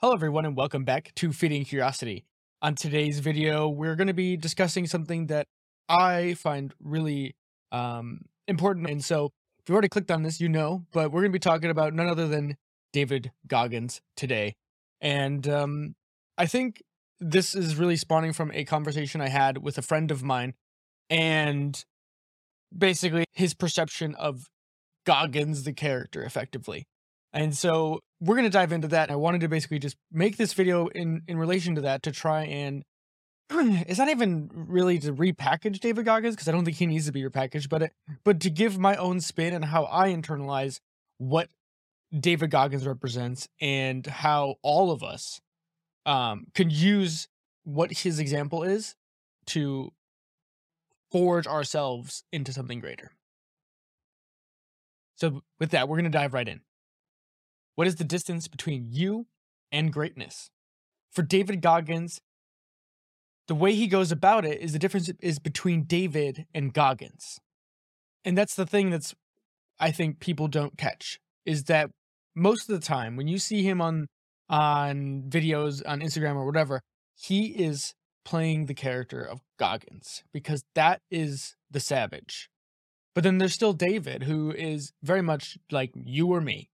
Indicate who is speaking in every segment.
Speaker 1: Hello everyone and welcome back to Feeding Curiosity. On today's video, we're going to be discussing something that I find really um, important. And so if you've already clicked on this, you know, but we're going to be talking about none other than David Goggins today. And um, I think this is really spawning from a conversation I had with a friend of mine and basically his perception of Goggins, the character, effectively. And so we're going to dive into that. And I wanted to basically just make this video in in relation to that to try and it's not even really to repackage David Goggins because I don't think he needs to be repackaged, but it, but to give my own spin and how I internalize what David Goggins represents and how all of us um, can use what his example is to forge ourselves into something greater. So with that, we're going to dive right in. What is the distance between you and greatness? For David Goggins, the way he goes about it is the difference is between David and Goggins. And that's the thing that's I think people don't catch is that most of the time when you see him on on videos on Instagram or whatever, he is playing the character of Goggins because that is the savage. But then there's still David who is very much like you or me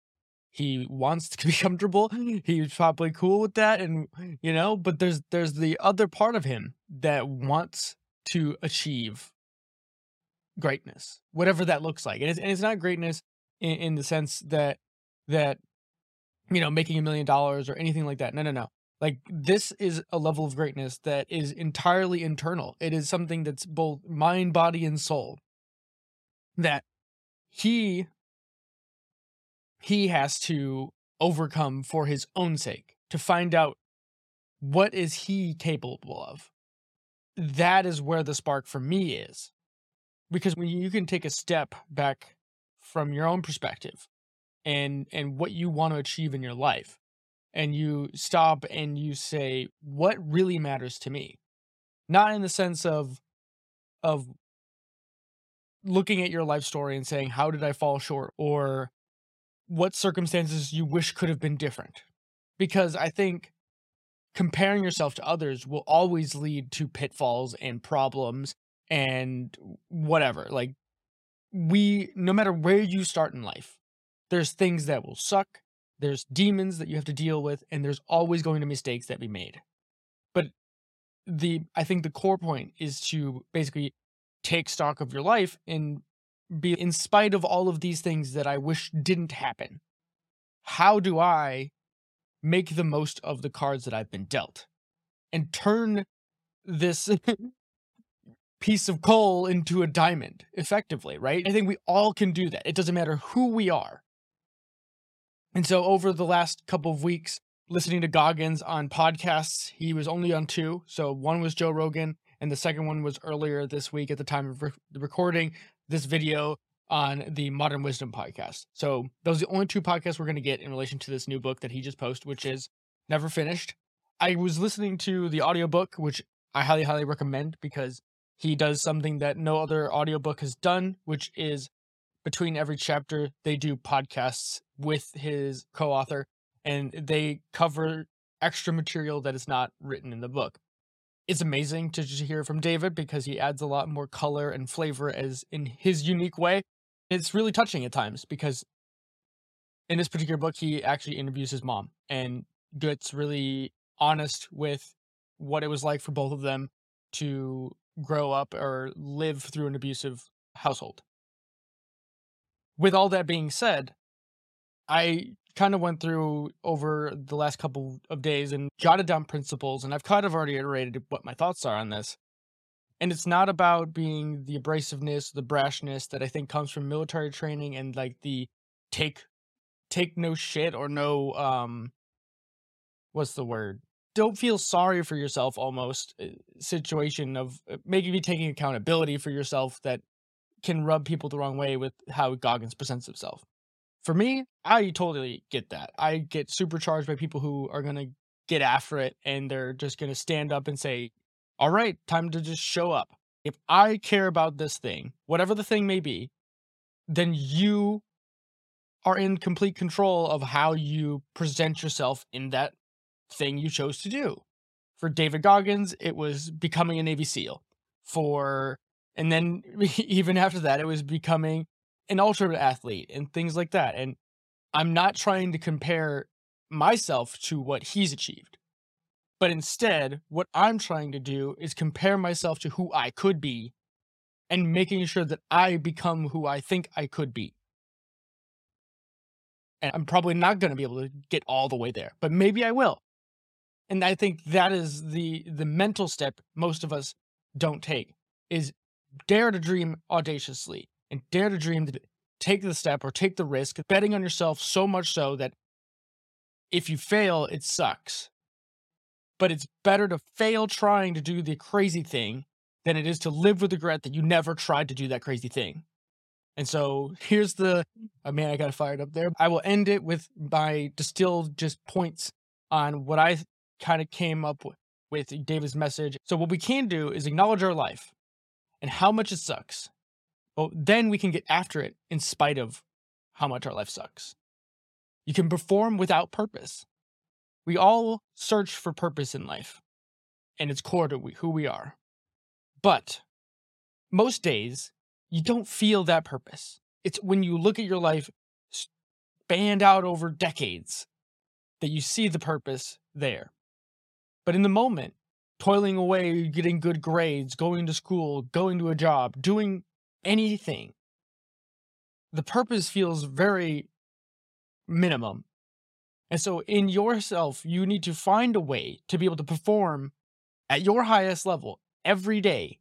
Speaker 1: he wants to be comfortable mm. he's probably cool with that and you know but there's there's the other part of him that wants to achieve greatness whatever that looks like and it's, and it's not greatness in, in the sense that that you know making a million dollars or anything like that no no no like this is a level of greatness that is entirely internal it is something that's both mind body and soul that he he has to overcome for his own sake to find out what is he capable of. That is where the spark for me is. Because when you can take a step back from your own perspective and and what you want to achieve in your life and you stop and you say what really matters to me? Not in the sense of of looking at your life story and saying how did i fall short? or what circumstances you wish could have been different. Because I think comparing yourself to others will always lead to pitfalls and problems and whatever. Like, we, no matter where you start in life, there's things that will suck, there's demons that you have to deal with, and there's always going to mistakes that be made. But the, I think the core point is to basically take stock of your life and be in spite of all of these things that I wish didn't happen. How do I make the most of the cards that I've been dealt and turn this piece of coal into a diamond effectively, right? I think we all can do that. It doesn't matter who we are. And so over the last couple of weeks, listening to Goggins on podcasts, he was only on two. So one was Joe Rogan, and the second one was earlier this week at the time of re- the recording this video on the Modern Wisdom podcast. So those are the only two podcasts we're going to get in relation to this new book that he just posted, which is Never Finished. I was listening to the audiobook, which I highly, highly recommend because he does something that no other audiobook has done, which is between every chapter, they do podcasts with his co author and they cover extra material that is not written in the book it's amazing to just hear from David because he adds a lot more color and flavor as in his unique way. It's really touching at times because in this particular book he actually interviews his mom and gets really honest with what it was like for both of them to grow up or live through an abusive household. With all that being said, I kind of went through over the last couple of days and jotted down principles, and I've kind of already iterated what my thoughts are on this. And it's not about being the abrasiveness, the brashness that I think comes from military training and like the take take no shit or no um what's the word? Don't feel sorry for yourself almost uh, situation of uh, maybe taking accountability for yourself that can rub people the wrong way with how Goggins presents himself for me, I totally get that. I get supercharged by people who are going to get after it and they're just going to stand up and say, all right, time to just show up. If I care about this thing, whatever the thing may be, then you are in complete control of how you present yourself in that thing you chose to do. For David Goggins, it was becoming a Navy SEAL. For and then even after that, it was becoming an ultra athlete and things like that. And I'm not trying to compare myself to what he's achieved. But instead, what I'm trying to do is compare myself to who I could be and making sure that I become who I think I could be. And I'm probably not going to be able to get all the way there, but maybe I will. And I think that is the the mental step most of us don't take is dare to dream audaciously and dare to dream to take the step or take the risk, betting on yourself so much so that if you fail, it sucks but it's better to fail trying to do the crazy thing than it is to live with regret that you never tried to do that crazy thing. And so here's the mm. oh man, I got fired up there. I will end it with my distilled just points on what I kind of came up with, with David's message. So what we can do is acknowledge our life and how much it sucks. Well, then we can get after it in spite of how much our life sucks. You can perform without purpose. We all search for purpose in life, and it's core to who we are. But most days, you don't feel that purpose. It's when you look at your life spanned out over decades that you see the purpose there. But in the moment, toiling away, getting good grades, going to school, going to a job, doing anything, the purpose feels very minimum and so in yourself, you need to find a way to be able to perform at your highest level every day,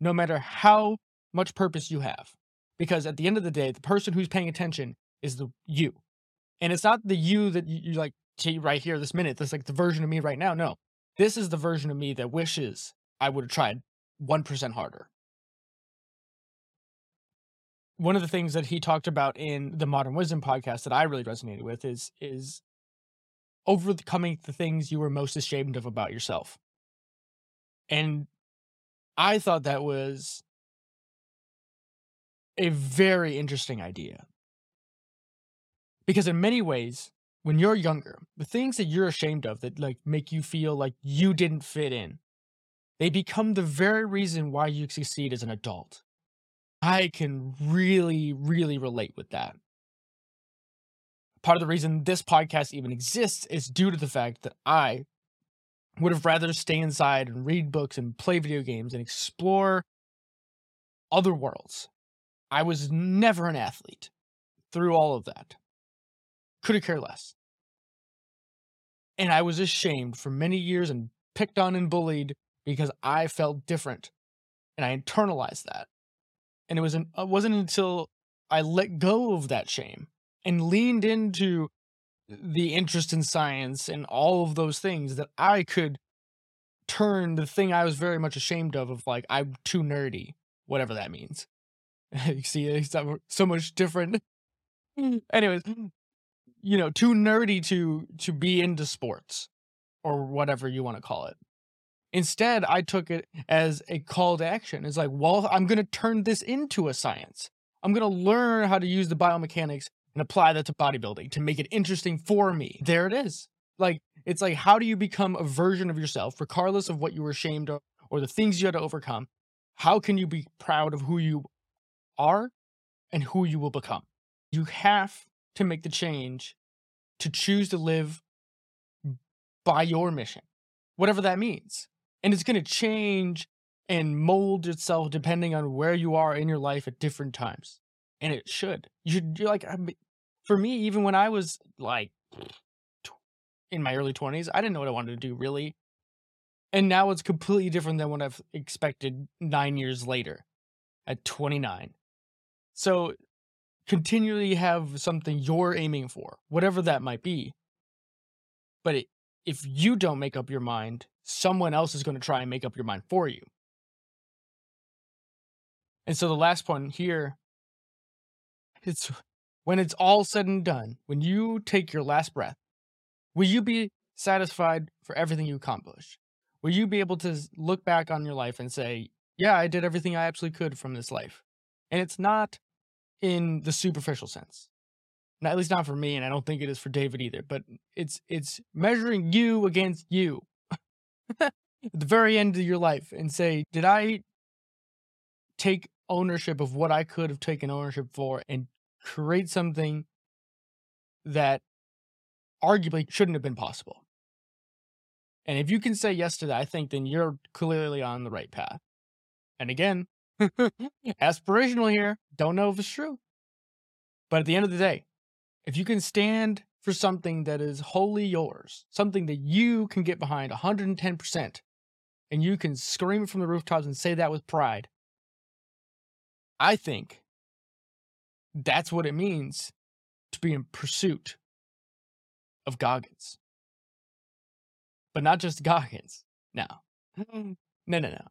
Speaker 1: no matter how much purpose you have. Because at the end of the day, the person who's paying attention is the you. And it's not the you that you, you like see right here this minute. That's like the version of me right now. No, this is the version of me that wishes I would have tried 1% harder. One of the things that he talked about in the Modern Wisdom podcast that I really resonated with is is overcoming the things you were most ashamed of about yourself. And I thought that was a very interesting idea. Because in many ways, when you're younger, the things that you're ashamed of that like make you feel like you didn't fit in, they become the very reason why you succeed as an adult. I can really, really relate with that part of the reason this podcast even exists is due to the fact that I would have rather stay inside and read books and play video games and explore other worlds. I was never an athlete through all of that. Could have cared less. And I was ashamed for many years and picked on and bullied because I felt different. And I internalized that. And it, was it uh, wasn't until I let go of that shame and leaned into the interest in science and all of those things that I could turn the thing I was very much ashamed of, of like, I'm too nerdy, whatever that means. you see, it's so much different. Mm. Anyways, you know, too nerdy to to be into sports or whatever you want to call it. Instead, I took it as a call to action. It's like, well, I'm going to turn this into a science. I'm going to learn how to use the biomechanics and apply that to bodybuilding to make it interesting for me. There it is. Like, it's like, how do you become a version of yourself, regardless of what you were ashamed of or the things you had to overcome? How can you be proud of who you are and who you will become? You have to make the change to choose to live by your mission, whatever that means. And it's going to change and mold itself depending on where you are in your life at different times and it should. You should you like I mean, for me, even when I was like in my early twenties, I didn't know what I wanted to do really, and now it's completely different than what I've expected nine years later, at twenty nine. So continually have something you're aiming for, whatever that might be. But it, if you don't make up your mind, someone else is going to try and make up your mind for you. And so the last point here it's when it's all said and done, when you take your last breath, will you be satisfied for everything you accomplished? Will you be able to look back on your life and say, yeah, I did everything I absolutely could from this life? And it's not in the superficial sense, at least not for me, and I don't think it is for David either. But it's it's measuring you against you at the very end of your life and say, did I take ownership of what I could have taken ownership for and create something that arguably shouldn't have been possible? And if you can say yes to that, I think then you're clearly on the right path. And again, aspirational here. Don't know if it's true. But at the end of the day, if you can stand for something that is wholly yours, something that you can get behind 110%, and you can scream it from the rooftops and say that with pride, I think that's what it means to be in pursuit of Goggins. But not just Goggins. No. Mm. No, no, no.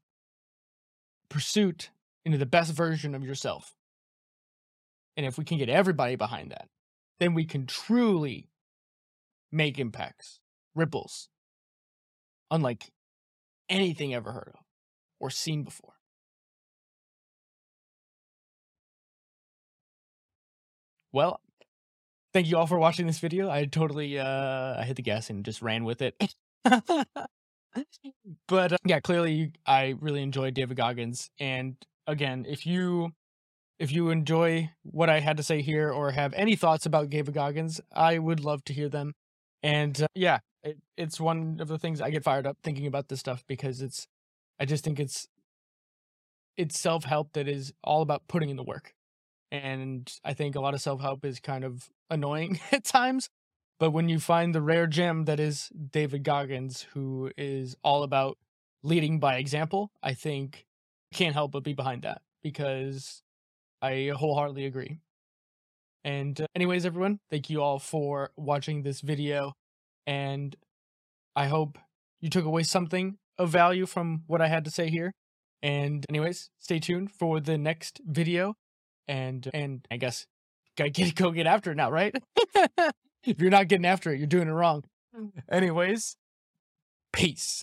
Speaker 1: Pursuit into the best version of yourself. And if we can get everybody behind that, then we can truly make impacts, ripples, unlike anything ever heard of or seen before. Well, thank you all for watching this video. I totally uh I hit the gas and just ran with it. but uh, yeah, clearly I really enjoyed David Goggins and again, if you if you enjoy what I had to say here or have any thoughts about David Goggins, I would love to hear them. And uh, yeah, it, it's one of the things I get fired up thinking about this stuff because it's, I just think it's, it's self help that is all about putting in the work. And I think a lot of self help is kind of annoying at times. But when you find the rare gem that is David Goggins, who is all about leading by example, I think can't help but be behind that because I wholeheartedly agree. And uh, anyways, everyone, thank you all for watching this video. And I hope you took away something of value from what I had to say here. And anyways, stay tuned for the next video. And and I guess gotta get go get after it now, right? if you're not getting after it, you're doing it wrong. Anyways, peace.